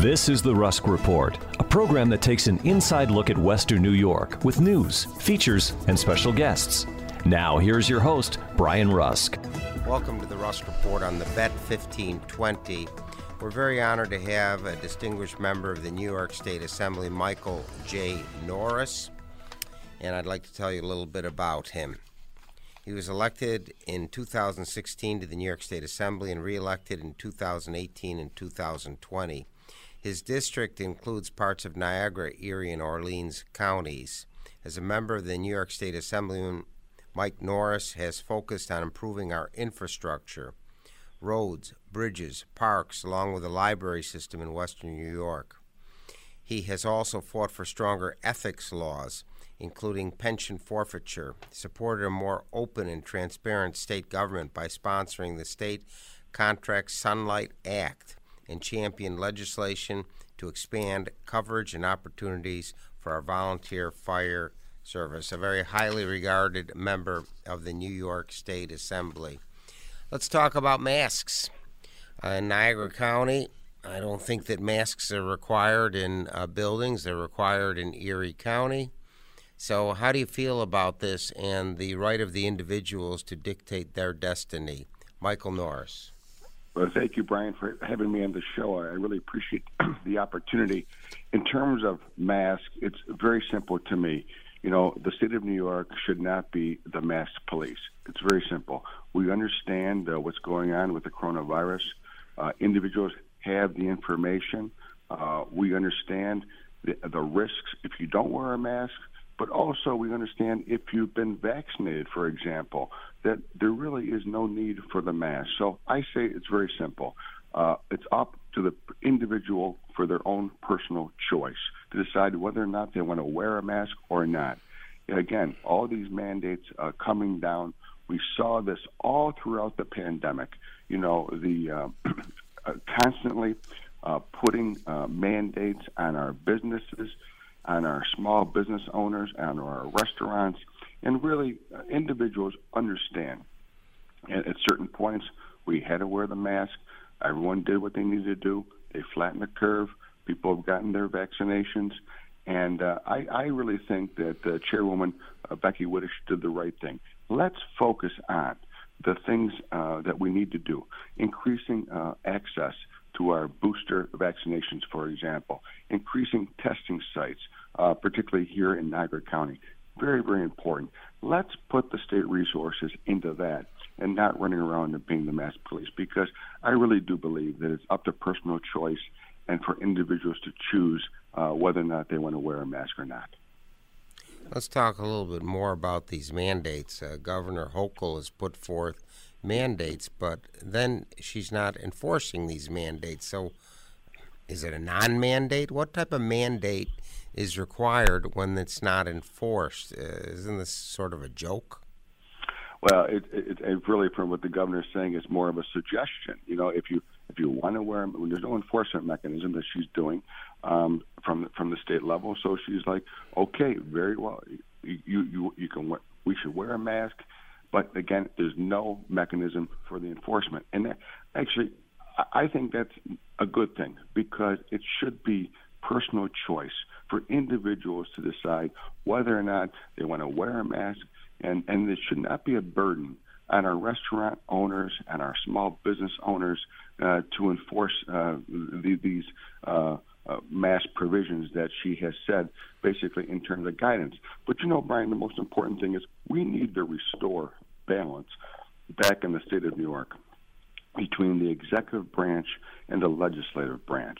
This is the Rusk Report, a program that takes an inside look at Western New York with news, features, and special guests. Now, here's your host, Brian Rusk. Welcome to the Rusk Report on the Bet 1520. We're very honored to have a distinguished member of the New York State Assembly, Michael J. Norris, and I'd like to tell you a little bit about him. He was elected in 2016 to the New York State Assembly and reelected in 2018 and 2020. His district includes parts of Niagara, Erie, and Orleans counties. As a member of the New York State Assembly, Mike Norris has focused on improving our infrastructure, roads, bridges, parks, along with the library system in Western New York. He has also fought for stronger ethics laws, including pension forfeiture, supported a more open and transparent state government by sponsoring the State Contract Sunlight Act, and championed legislation to expand coverage and opportunities for our volunteer fire service, a very highly regarded member of the New York State Assembly. Let's talk about masks. Uh, in Niagara County, I don't think that masks are required in uh, buildings, they're required in Erie County. So, how do you feel about this and the right of the individuals to dictate their destiny? Michael Norris. Well, thank you, Brian, for having me on the show. I really appreciate the opportunity. In terms of masks, it's very simple to me. You know, the state of New York should not be the mask police. It's very simple. We understand uh, what's going on with the coronavirus. Uh, individuals have the information. Uh, we understand the, the risks if you don't wear a mask but also we understand if you've been vaccinated, for example, that there really is no need for the mask. So I say it's very simple. Uh, it's up to the individual for their own personal choice to decide whether or not they want to wear a mask or not. And Again, all these mandates are coming down. We saw this all throughout the pandemic. You know, the uh, uh constantly uh, putting uh, mandates on our businesses on our small business owners, on our restaurants, and really uh, individuals understand. And at certain points, we had to wear the mask. Everyone did what they needed to do. They flattened the curve. People have gotten their vaccinations. And uh, I, I really think that uh, Chairwoman uh, Becky Wydysh did the right thing. Let's focus on the things uh, that we need to do, increasing uh, access to our booster vaccinations, for example, increasing testing sites, uh, particularly here in Niagara County. Very, very important. Let's put the state resources into that and not running around and being the mask police because I really do believe that it's up to personal choice and for individuals to choose uh, whether or not they want to wear a mask or not. Let's talk a little bit more about these mandates. Uh, Governor Hochul has put forth mandates, but then she's not enforcing these mandates. So, is it a non mandate? What type of mandate is required when it's not enforced? Uh, isn't this sort of a joke? Well, it, it, it really, from what the governor is saying, is more of a suggestion. You know, if you if you want to wear, them, there's no enforcement mechanism that she's doing um, from from the state level. So she's like, okay, very well, you you you can wear, we should wear a mask, but again, there's no mechanism for the enforcement. And that, actually, I think that's a good thing because it should be personal choice for individuals to decide whether or not they want to wear a mask, and and it should not be a burden on our restaurant owners and our small business owners uh, to enforce uh, the, these uh, uh, mass provisions that she has said, basically in terms of guidance. But you know, Brian, the most important thing is we need to restore balance back in the state of New York between the executive branch and the legislative branch.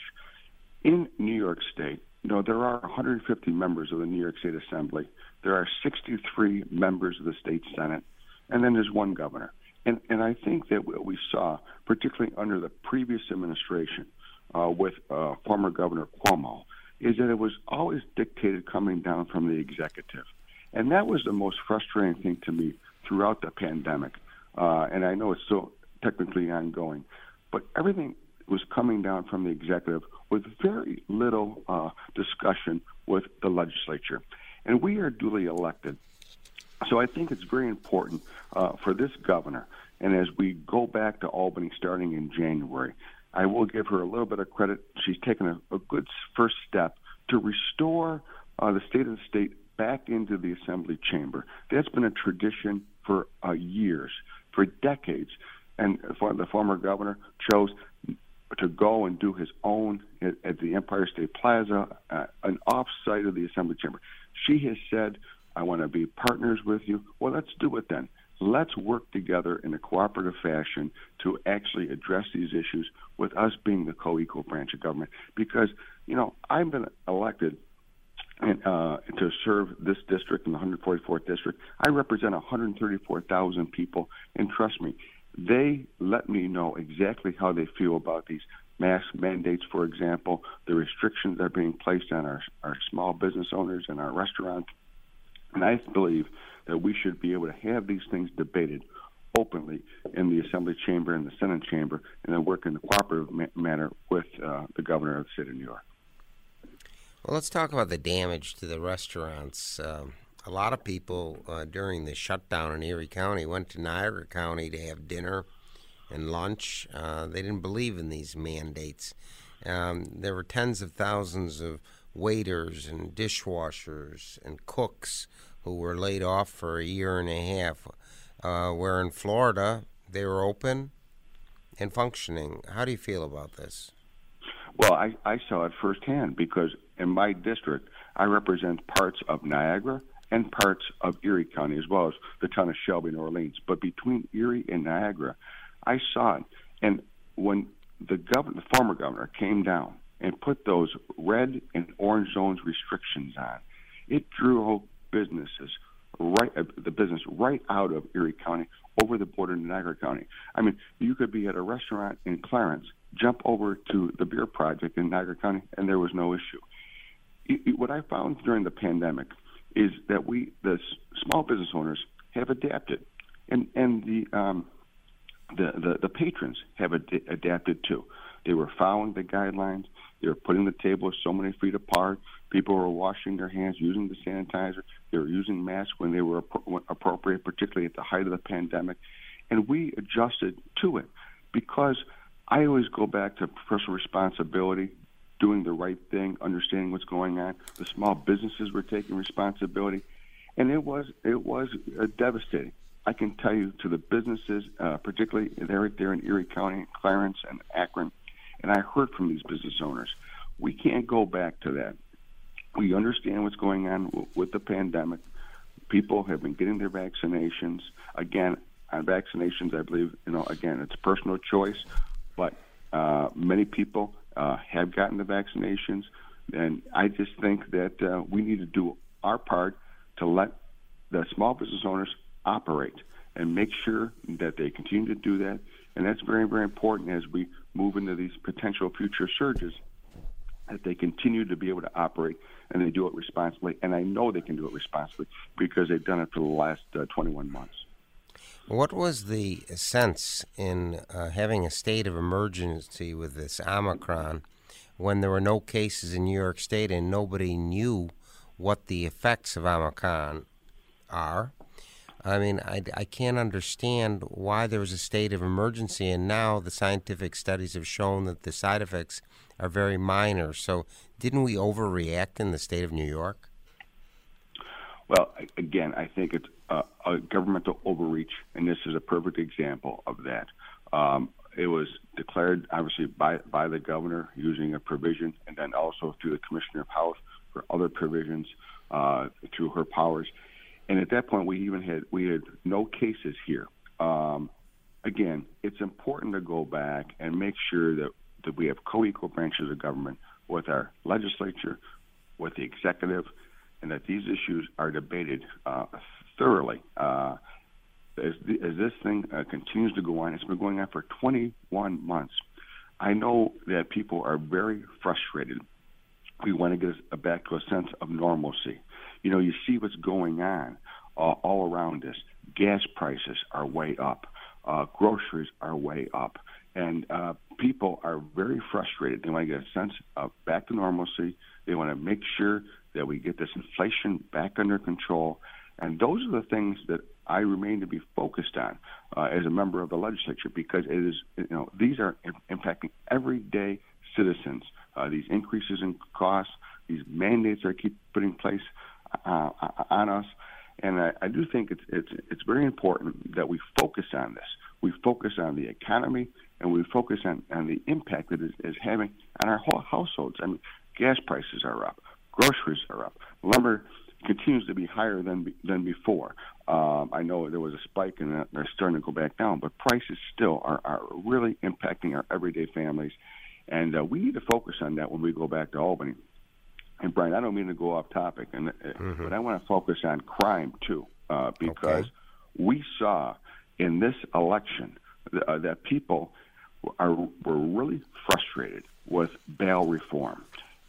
In New York State, you know, there are 150 members of the New York State Assembly. There are 63 members of the state Senate, and then there's one governor. And and I think that what we saw, particularly under the previous administration, uh, with uh, former Governor Cuomo, is that it was always dictated coming down from the executive, and that was the most frustrating thing to me throughout the pandemic. Uh, and I know it's still technically ongoing, but everything was coming down from the executive with very little uh, discussion with the legislature. And we are duly elected. So I think it's very important uh, for this governor, and as we go back to Albany starting in January, I will give her a little bit of credit. She's taken a, a good first step to restore uh, the state of the state back into the assembly chamber. That's been a tradition for uh, years, for decades. And the former governor chose to go and do his own at, at the Empire State Plaza, uh, an off-site of the assembly chamber. She has said, "I want to be partners with you." Well, let's do it then. Let's work together in a cooperative fashion to actually address these issues with us being the co-equal branch of government. Because you know, I've been elected and, to serve this district and the 144th district. I represent 134,000 people, and trust me, they let me know exactly how they feel about these mask mandates, for example, the restrictions that are being placed on our, our small business owners and our restaurants. And I believe that we should be able to have these things debated openly in the Assembly chamber and the Senate chamber, and then work in a cooperative ma- manner with uh, the governor of the state of New York. Well, let's talk about the damage to the restaurants. Um, a lot of people uh, during the shutdown in Erie County went to Niagara County to have dinner and lunch. Uh, they didn't believe in these mandates. Um, there were tens of thousands of waiters and dishwashers and cooks who were laid off for a year and a half. Uh, where in Florida, they were open and functioning. How do you feel about this? Well, I, I saw it firsthand because in my district, I represent parts of Niagara and parts of Erie County, as well as the town of Shelby and Orleans. But between Erie and Niagara, I saw it. And when the governor, the former governor, came down and put those red and orange zones restrictions on, it drew businesses right, uh, the business right out of Erie County over the border to Niagara County. I mean, you could be at a restaurant in Clarence, jump over to the beer project in Niagara County, and there was no issue. It, it, what I found during the pandemic is that we, the small business owners, have adapted, and and the um, the, the the patrons have ad- adapted too. They were following the guidelines. They were putting the tables so many feet apart. People were washing their hands, using the sanitizer. They were using masks when they were appro- appropriate, particularly at the height of the pandemic. And we adjusted to it because I always go back to personal responsibility doing the right thing, understanding what's going on. The small businesses were taking responsibility, and it was it was uh, devastating. I can tell you to the businesses, uh, particularly there there in Erie County, Clarence and Akron, and I heard from these business owners. We can't go back to that. We understand what's going on w- with the pandemic. People have been getting their vaccinations. Again, on vaccinations, I believe you know. Again, it's personal choice, but uh, many people uh, have gotten the vaccinations, and I just think that uh, we need to do our part to let the small business owners operate and make sure that they continue to do that. And that's very, very important as we move into these potential future surges that they continue to be able to operate and they do it responsibly. And I know they can do it responsibly because they've done it for the last uh, 21 months. What was the sense in uh, having a state of emergency with this Omicron when there were no cases in New York State and nobody knew what the effects of Omicron are? I mean, I, I can't understand why there was a state of emergency, and now the scientific studies have shown that the side effects are very minor. So, didn't we overreact in the state of New York? Well, again, I think it's uh, a governmental overreach, and this is a perfect example of that. Um, it was declared obviously by by the governor using a provision, and then also through the commissioner of health for other provisions uh, through her powers. And at that point, we even had we had no cases here. Um, again, it's important to go back and make sure that that we have co-equal branches of government with our legislature, with the executive, and that these issues are debated uh, thoroughly. Uh, as, the, as this thing uh, continues to go on, it's been going on for 21 months. I know that people are very frustrated. We want to get back to a sense of normalcy. You know, you see what's going on uh, all around us. Gas prices are way up. Uh, groceries are way up. And uh, people are very frustrated. They want to get a sense of back to normalcy. They want to make sure that we get this inflation back under control. And those are the things that I remain to be focused on uh, as a member of the legislature because it is, you know, these are impacting everyday citizens. Uh, these increases in costs, these mandates are keep putting place uh, on us, and I, I do think it's it's it's very important that we focus on this. We focus on the economy, and we focus on on the impact that it is having on our whole households. I mean, gas prices are up, groceries are up, lumber continues to be higher than than before. Um, I know there was a spike and they're starting to go back down, but prices still are, are really impacting our everyday families, and uh, we need to focus on that when we go back to Albany. And Brian, I don't mean to go off topic, and uh, mm-hmm. but I want to focus on crime too, uh, because okay. we saw in this election uh, that people are were really frustrated with bail reform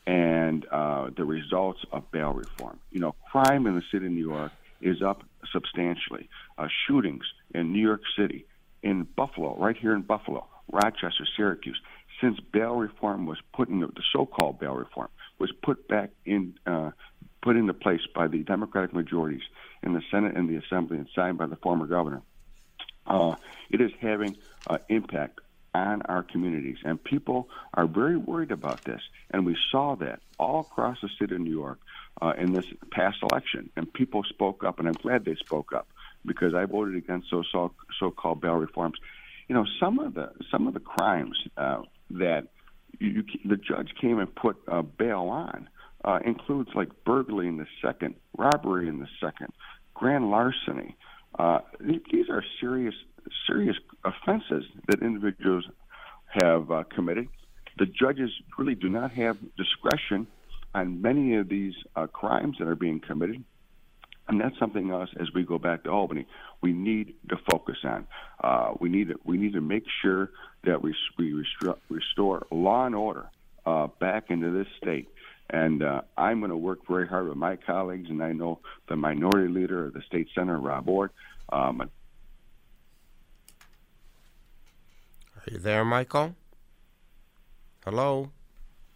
and uh, the results of bail reform. You know, crime in the city of New York is up substantially. Uh, shootings in New York City, in Buffalo, right here in Buffalo, Rochester, Syracuse, since bail reform was put in the, the so-called bail reform was put back in uh, put into place by the Democratic majorities in the Senate and the Assembly and signed by the former governor. Uh, it is having uh, impact on our communities. And people are very worried about this. And we saw that all across the state of New York uh, in this past election. And people spoke up, and I'm glad they spoke up because I voted against those so, so-called bail reforms. You know, some of the some of the crimes uh, that you, the judge came and put uh, bail on uh, includes like burglary in the second, robbery in the second, grand larceny. Uh, these are serious serious offenses that individuals have uh, committed. The judges really do not have discretion on many of these uh, crimes that are being committed. And that's something else as we go back to Albany, we need to focus on. Uh, we need to, we need to make sure that we, we restore, restore law and order uh, back into this state. And uh, I'm going to work very hard with my colleagues, and I know the minority leader of the state senator, Rob Ortt, um, Are you there, Michael? Hello.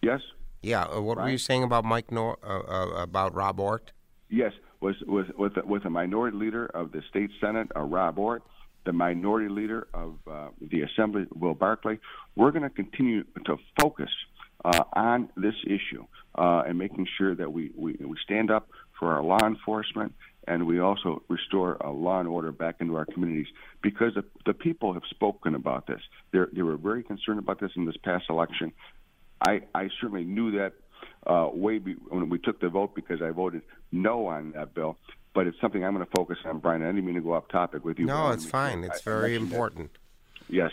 Yes. Yeah. Uh, what were you saying about Mike Nor- uh, uh, about Rob Ortt? Yes, was was with with the minority leader of the state senate, uh, Rob Ortt, the minority leader of uh, the assembly, Will Barclay. We're going to continue to focus uh, on this issue and making sure that we, we we stand up for our law enforcement and we also restore uh, law and order back into our communities because the, the people have spoken about this. They're, they were very concerned about this in this past election. I, I certainly knew that uh, way be, when we took the vote because I voted no on that bill. But it's something I'm going to focus on, Brian. I didn't mean to go off topic with you. No, it's fine. It's I, very important. That. Yes.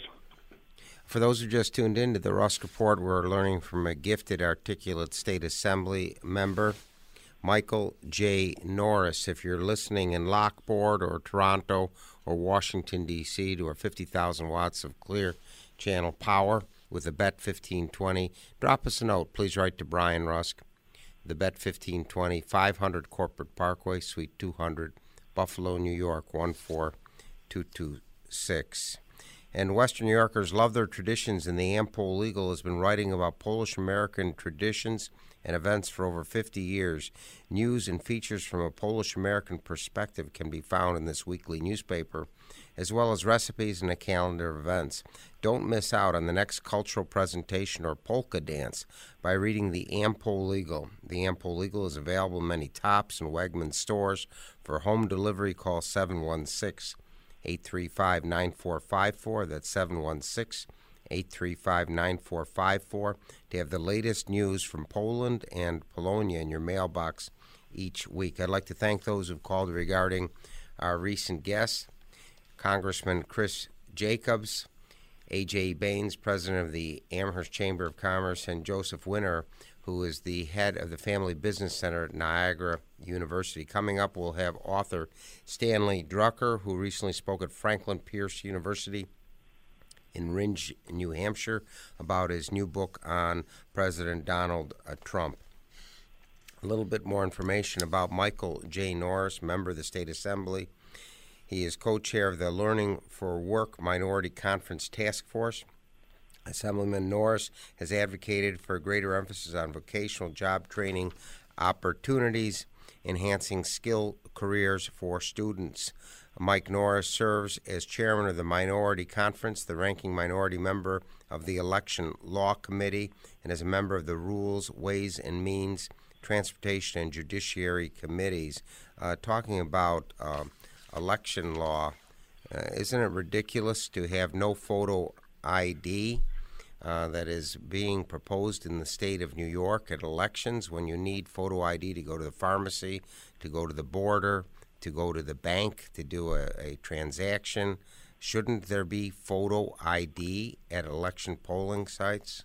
For those who just tuned in to the Rusk Report, we're learning from a gifted, articulate state assembly member Michael J. Norris. If you're listening in Lockport or Toronto or Washington, D.C., to our 50,000 watts of clear channel power with the Bet 1520, drop us a note. Please write to Brian Rusk, the Bet 1520, 500 Corporate Parkway, Suite 200, Buffalo, New York, 14226. And Western New Yorkers love their traditions, and the Am-Pol Eagle has been writing about Polish American traditions and events for over 50 years. News and features from a Polish American perspective can be found in this weekly newspaper. as well as recipes and a calendar of events. Don't miss out on the next cultural presentation or polka dance by reading the Am-Pol Eagle. The Am-Pol Eagle is available in many Tops and Wegmans stores. For home delivery, call 716 835 9454. That's 716 835 9454 to have the latest news from Poland and Polonia in your mailbox each week. I'd like to thank those who've called regarding our recent guests Congressman Chris Jacobs, A.J. Baines, president of the Amherst Chamber of Commerce, and Joseph Winter, who is the head of the Family Business Center at Niagara University. Coming up, we'll have author Stanley Drucker, who recently spoke at Franklin Pierce University in Rindge, New Hampshire, about his new book on President Donald uh, Trump. A little bit more information about Michael J. Norris, member of the State Assembly. He is co chair of the Learning for Work Minority Conference Task Force. Assemblyman Norris has advocated for greater emphasis on vocational job training opportunities, enhancing skill careers for students. Mike Norris serves as chairman of the Minority Conference, the ranking minority member of the Election Law Committee, and is a member of the Rules, Ways and Means, Transportation, and Judiciary Committees. Uh, talking about uh, election law, uh, isn't it ridiculous to have no photo ID? Uh, that is being proposed in the state of New York at elections when you need photo ID to go to the pharmacy, to go to the border, to go to the bank to do a, a transaction. Shouldn't there be photo ID at election polling sites?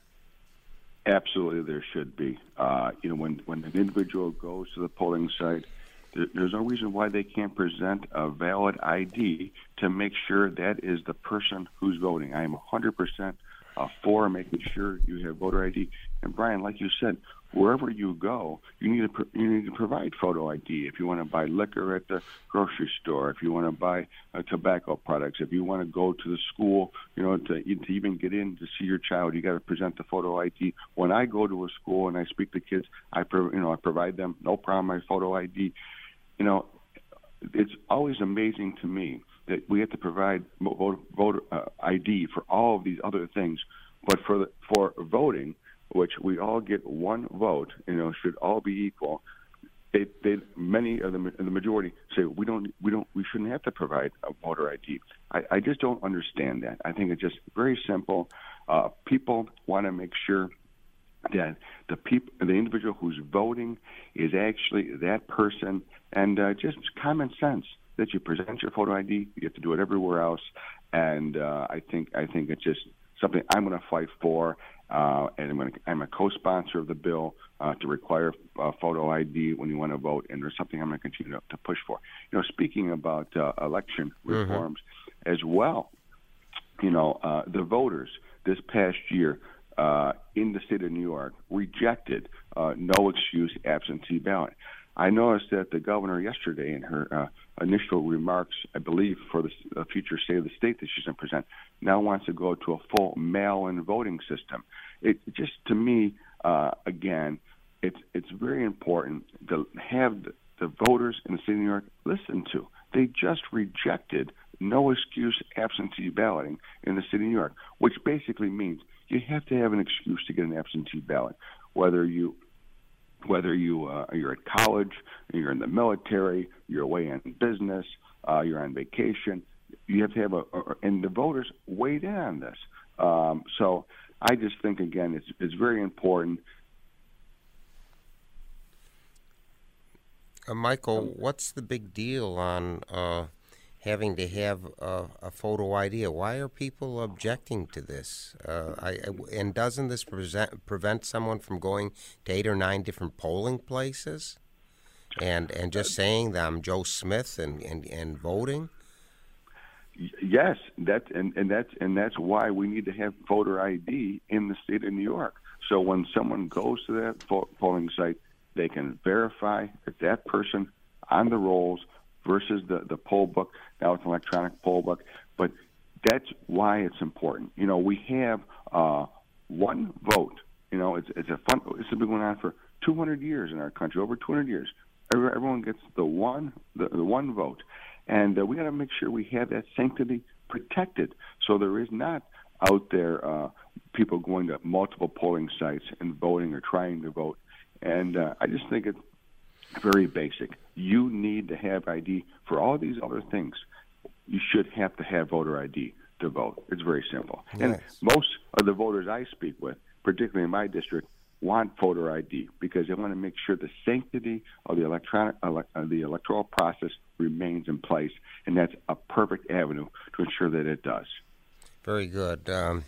Absolutely, there should be. Uh, you know, when when an individual goes to the polling site, there, there's no reason why they can't present a valid ID to make sure that is the person who's voting. I am 100% uh, for making sure you have voter ID. And Brian, like you said, wherever you go, you need to you need to provide photo ID. If you want to buy liquor at the grocery store, if you want to buy uh, tobacco products, if you want to go to the school, you know, to, to even get in to see your child, you got to present the photo ID. When I go to a school and I speak to kids, I pro, you know I provide them no problem my photo ID. You know, it's always amazing to me that we have to provide voter, voter uh, ID for all of these other things, but for the, for voting, which we all get one vote, you know, should all be equal. They, they, many of the, the majority say we don't, we don't, we shouldn't have to provide a voter ID. I, I just don't understand that. I think it's just very simple. Uh, people want to make sure that the people, the individual who's voting, is actually that person, and uh, just common sense that you present your photo ID. You have to do it everywhere else, and uh, I think I think it's just something I'm going to fight for. Uh, and I'm, to, I'm, a co-sponsor of the bill uh, to require uh, photo ID when you want to vote, and there's something I'm going to continue to, to, push for. You know, speaking about uh, election mm-hmm. reforms mm-hmm. as well, you know, uh, the voters this past year uh, in the state of New York rejected no excuse absentee ballot. I noticed that the governor yesterday in her uh, initial remarks, I believe, for the uh, future state of the state that she's going to present, now wants to go to a full mail-in voting system. It just, to me, uh, again, it's it's very important to have the, the voters in the state of New York listen to. They just rejected no excuse absentee balloting in the city of New York, which basically means you have to have an excuse to get an absentee ballot, whether you whether you uh, you're at college, you're in the military, you're away in business, uh, you're on vacation. You have to have a, and the voters weighed in on this. Um, so I just think again, it's it's very important. Uh, Michael, what's the big deal on uh, having to have a, a, photo ID. Why are people objecting to this? Uh, I, and doesn't this present, prevent someone from going to eight or nine different polling places, and and just saying that I'm Joe Smith and, and, and voting? Yes, that and, and that's and that's why we need to have voter ID in the state of New York. So when someone goes to that polling site, they can verify that that person on the rolls versus the, the poll book. Now it's an electronic poll book. But that's why it's important. You know, we have uh, one vote. You know, it's, it's a fun, it's been going on for 200 years in our country, over 200 years. Everyone gets the one, the, the one vote. and uh, we got to make sure we have that sanctity protected, so there is not out there uh, people going to multiple polling sites and voting or trying to vote. And uh, I just think it's very basic. You need to have ID for all these other things. You should have to have voter ID to vote. It's very simple. And most of the voters I speak with, particularly in my district, want voter ID because they want to make sure the sanctity of the electronic ele- uh, the electoral process remains in place, and that's a perfect avenue to ensure that it does. Very good. Um,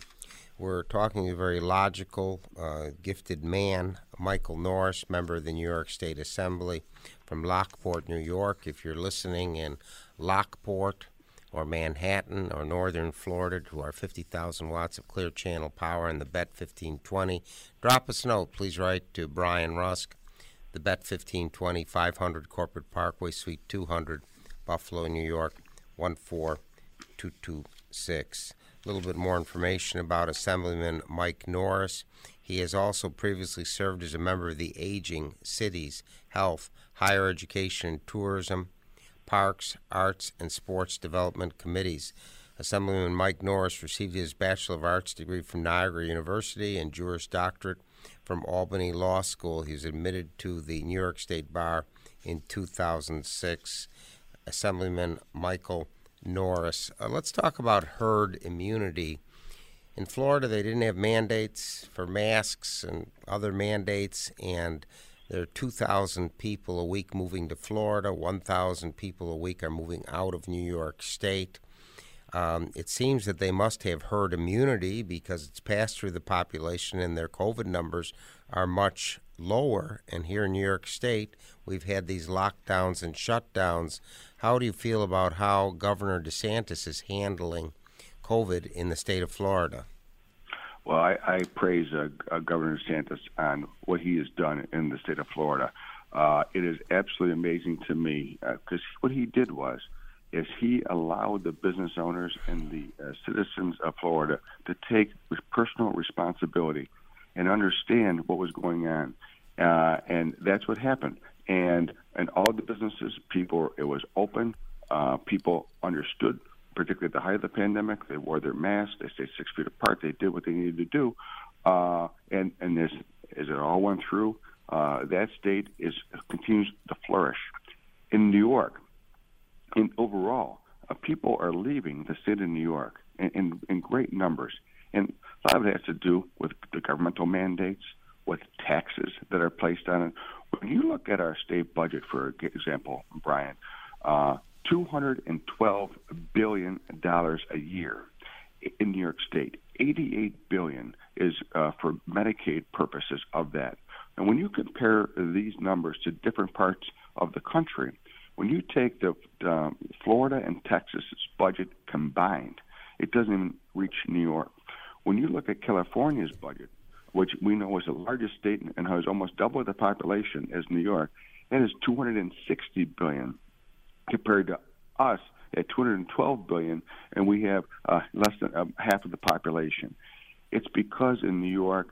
we're talking to a very logical, uh, gifted man, Michael Norris, member of the New York State Assembly from Lockport, New York. If you're listening in Lockport or Manhattan or Northern Florida to our 50,000 watts of clear channel power and the Bet 1520, drop us a note. Please write to Brian Rusk, the Bet 1520, 500 Corporate Parkway, Suite 200, Buffalo, New York, 14226. A little bit more information about Assemblyman Mike Norris. He has also previously served as a member of the Aging, Cities, Health, Higher Education, Tourism, Parks, Arts, and Sports Development Committees. Assemblyman Mike Norris received his Bachelor of Arts degree from Niagara University and Juris Doctorate from Albany Law School. He was admitted to the New York State Bar in 2006. Assemblyman Michael Norris. Uh, let's talk about herd immunity. In Florida, they didn't have mandates for masks and other mandates, and there are 2,000 people a week moving to Florida. 1,000 people a week are moving out of New York State. Um, it seems that they must have herd immunity because it's passed through the population and their COVID numbers are much lower. And here in New York State, we've had these lockdowns and shutdowns. How do you feel about how Governor DeSantis is handling COVID in the state of Florida? Well, I, I praise uh, uh, Governor DeSantis on what he has done in the state of Florida. Uh, it is absolutely amazing to me because what he did was is he allowed the business owners and the uh, citizens of Florida to take personal responsibility and understand what was going on, uh, and that's what happened. And and all the businesses, people, it was open. Uh, people understood, particularly at the height of the pandemic. They wore their masks. They stayed six feet apart. They did what they needed to do. Uh, and and as as it all went through, uh, that state is continues to flourish. In New York, in overall, uh, people are leaving the state of New York in, in, in great numbers. And a lot of it has to do with the governmental mandates, with taxes that are placed on it. When you look at our state budget, for example, Brian, uh, $212 billion a year in New York State. 88 billion is uh, for Medicaid purposes of that. And when you compare these numbers to different parts of the country, when you take the um, Florida and Texas's budget combined, it doesn't even reach New York. When you look at California's budget, which we know is the largest state and has almost double the population as New York, that is 260 billion compared to us at 212 billion, and we have uh, less than uh, half of the population. It's because in New York,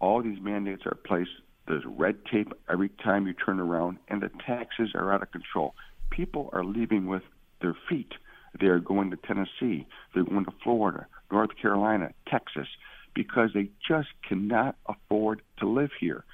all these mandates are placed. There's red tape every time you turn around, and the taxes are out of control. People are leaving with their feet. They are going to Tennessee. They're going to Florida, North Carolina, Texas, because they just cannot afford to live here.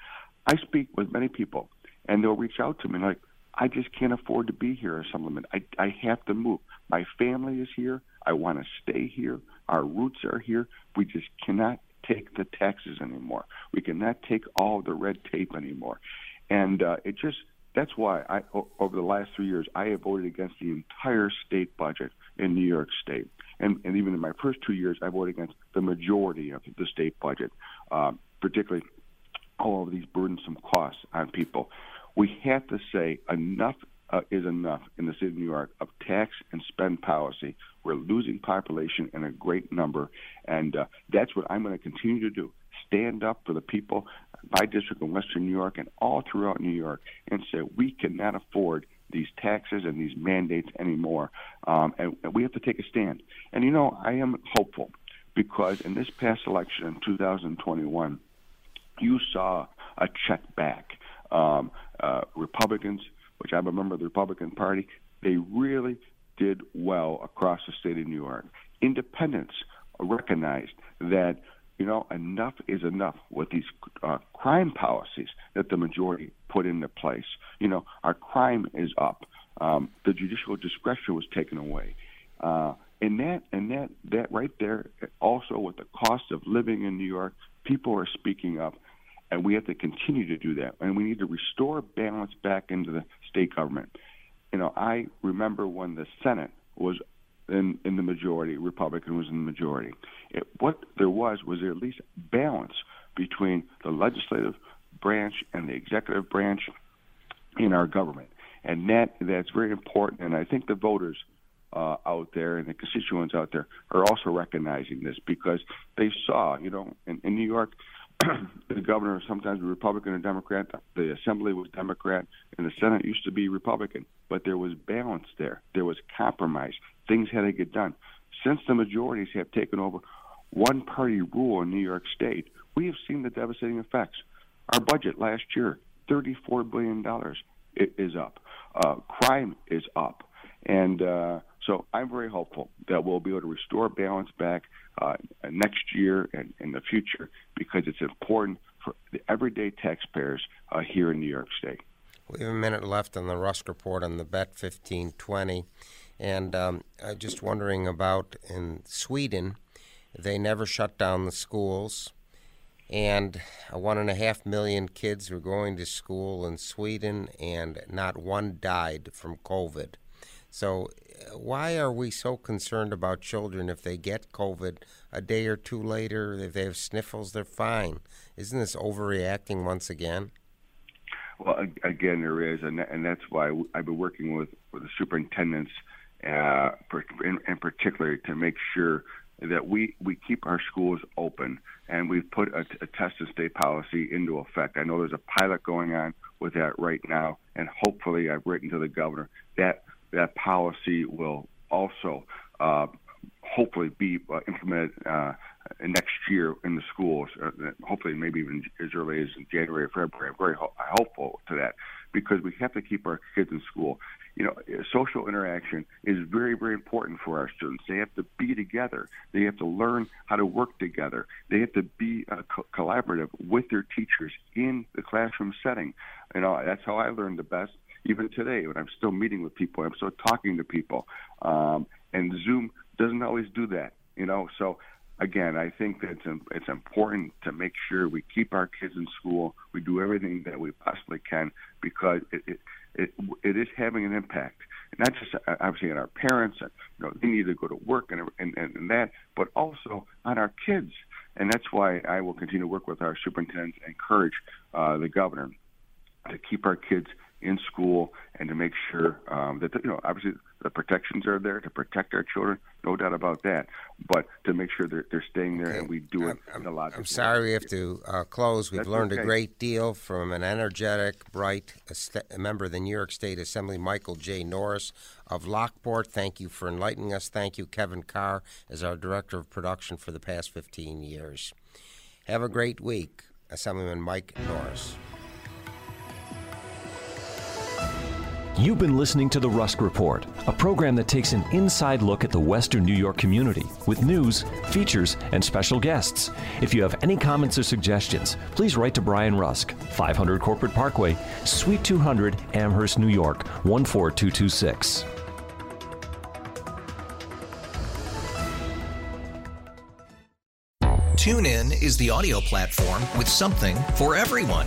I speak with many people, and they'll reach out to me like, I just can't afford to be here, Assemblyman. I, I have to move. My family is here. I want to stay here. Our roots are here. We just cannot take the taxes anymore. We cannot take all the red tape anymore. And uh, it just, that's why I, over the last three years, I have voted against the entire state budget in New York State. And, and even in my first two years, I voted against the majority of the state budget, uh, particularly all of these burdensome costs on people. We have to say enough uh, is enough in the city of New York of tax and spend policy. We're losing population in a great number, and uh, that's what I'm going to continue to do. Stand up for the people, my district in Western New York and all throughout New York, and say we cannot afford these taxes and these mandates anymore, um, and, and we have to take a stand. And you know, I am hopeful because in this past election in 2021, you saw a check back. Um, uh, Republicans, which I'm a member of the Republican Party, they really did well across the state of New York. Independents recognized that you know enough is enough with these uh, crime policies that the majority put into place. You know, our crime is up. Um, the judicial discretion was taken away. Uh, and that and that that right there also with the cost of living in New York, people are speaking up and we have to continue to do that. And we need to restore balance back into the state government. You know, I remember when the Senate was in, in the majority, Republican was in the majority. It, what there was was at least balance between the legislative branch and the executive branch in our government, and that that's very important. And I think the voters uh, out there and the constituents out there are also recognizing this because they saw, you know, in, in New York, the governor sometimes Republican or Democrat. The assembly was Democrat, and the Senate used to be Republican. But there was balance there. There was compromise. Things had to get done. Since the majorities have taken over one party rule in New York State, we have seen the devastating effects. Our budget last year, $34 billion, is up. Uh, crime is up. And uh, so I'm very hopeful that we'll be able to restore balance back uh, next year and in the future because it's important for the everyday taxpayers uh, here in New York State. We have a minute left on the Rusk Report on the Bet 1520. And um, I'm just wondering about in Sweden, they never shut down the schools. And one and a half million kids were going to school in Sweden, and not one died from COVID. So, uh, why are we so concerned about children if they get COVID a day or two later? If they have sniffles, they're fine. Isn't this overreacting once again? Well, again, there is, and and that's why I've been working with with the superintendents, uh, in, in particular, to make sure that we we keep our schools open, and we've put a, a test and stay policy into effect. I know there's a pilot going on with that right now, and hopefully, I've written to the governor that that policy will also uh, hopefully be uh, implemented uh, next year in the schools. Uh, hopefully, maybe even as early as January or February. I'm very ho- hopeful to that because we have to keep our kids in school. You know, social interaction is very, very important for our students. They have to be together. They have to learn how to work together. They have to be uh, co- collaborative with their teachers in the classroom setting. You know, that's how I learned the best even today when I'm still meeting with people, I'm still talking to people. Um, and Zoom doesn't always do that, you know. So again, I think that it's, it's important to make sure we keep our kids in school. We do everything that we possibly can because it it, it, it is having an impact. Not just uh, obviously on our parents, you know, they need to go to work and, and, and that, but also on our kids. And that's why I will continue to work with our superintendents and encourage uh, the governor to keep our kids in school and to make sure um, that you know obviously the protections are there to protect our children, no doubt about that. But to make sure they're, they're staying there okay. and we do it I'm, in a lot. Of I'm sorry we have to uh, close. We've That's learned okay. a great deal from an energetic, bright a member of the New York State Assembly, Michael J. Norris of Lockport. Thank you for enlightening us. Thank you, Kevin Carr, as our director of production for the past 15 years. Have a great week, Assemblyman Mike Norris. You've been listening to The Rusk Report, a program that takes an inside look at the Western New York community with news, features, and special guests. If you have any comments or suggestions, please write to Brian Rusk, 500 Corporate Parkway, Suite 200, Amherst, New York, 14226. TuneIn is the audio platform with something for everyone.